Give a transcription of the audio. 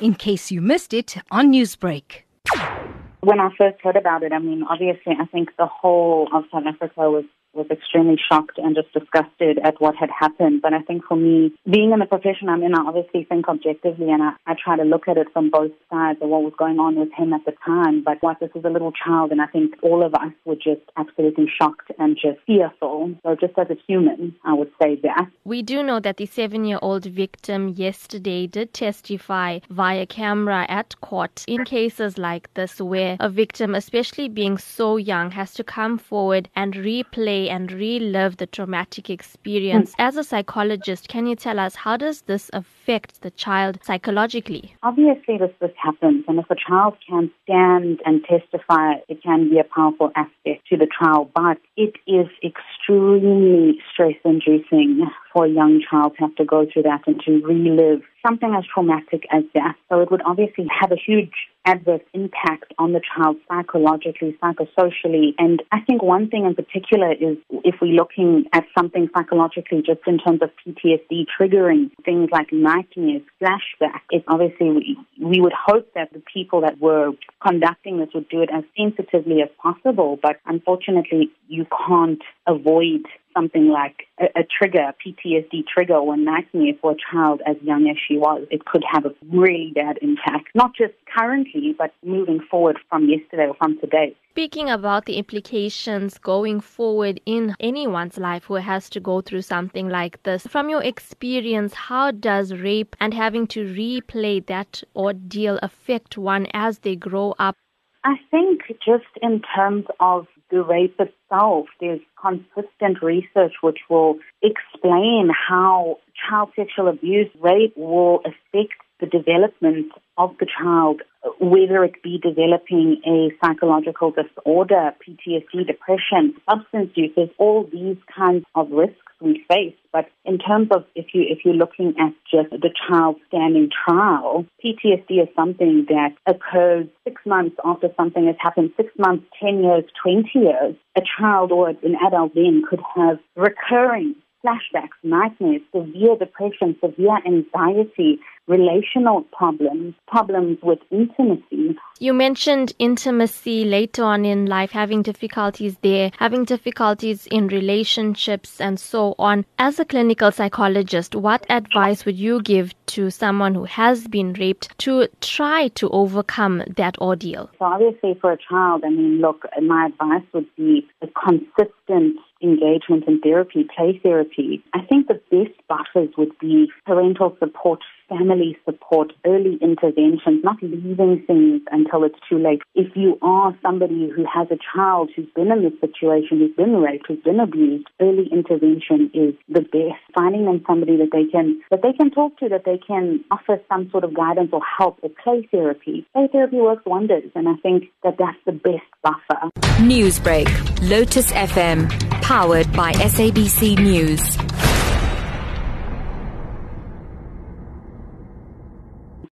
in case you missed it on Newsbreak. When I first heard about it, I mean, obviously, I think the whole of South Africa was was extremely shocked and just disgusted at what had happened. But I think for me, being in the profession I'm in, I obviously think objectively and I, I try to look at it from both sides of what was going on with him at the time. But what this is a little child, and I think all of us were just absolutely shocked and just fearful. So just as a human, I would say that. We do know that the seven year old victim yesterday did testify via camera at court in cases like this where a victim, especially being so young, has to come forward and replay and relive the traumatic experience. Mm. As a psychologist, can you tell us how does this affect the child psychologically? Obviously, this, this happens, and if a child can stand and testify, it can be a powerful aspect to the trial, but it is extremely stress inducing for a young child to have to go through that and to relive something as traumatic as that. So it would obviously have a huge adverse impact on the child psychologically, psychosocially. And I think one thing in particular is if we're looking at something psychologically just in terms of PTSD triggering things like nightmares, flashbacks, it's obviously we, we would hope that the people that were conducting this would do it as sensitively as possible. But unfortunately, you can't avoid something like a, a trigger, a PTSD trigger or nightmare for a child as young as she was, it could have a really bad impact, not just currently, but moving forward from yesterday or from today. Speaking about the implications going forward in anyone's life who has to go through something like this, from your experience, how does rape and having to replay that ordeal affect one as they grow up? I think just in terms of the rape itself, there's consistent research which will explain how child sexual abuse, rape will affect the development of the child, whether it be developing a psychological disorder, PTSD, depression, substance use, there's all these kinds of risks we face. But in terms of if you if you're looking at just the child standing trial, PTSD is something that occurs six months after something has happened, six months, ten years, twenty years. A child or an adult then could have recurring flashbacks, nightmares, severe depression, severe anxiety, relational problems, problems with intimacy. You mentioned intimacy later on in life, having difficulties there, having difficulties in relationships, and so on. As a clinical psychologist, what advice would you give to someone who has been raped to try to overcome that ordeal? So, obviously, for a child, I mean, look, my advice would be a consistent engagement in therapy, play therapy. I think the best buffers would be parental support family support, early interventions, not leaving things until it's too late. If you are somebody who has a child who's been in this situation, who's been raped, who's been abused, early intervention is the best. Finding them somebody that they can that they can talk to, that they can offer some sort of guidance or help or play therapy. Play therapy works wonders, and I think that that's the best buffer. Newsbreak, Lotus FM, powered by SABC News.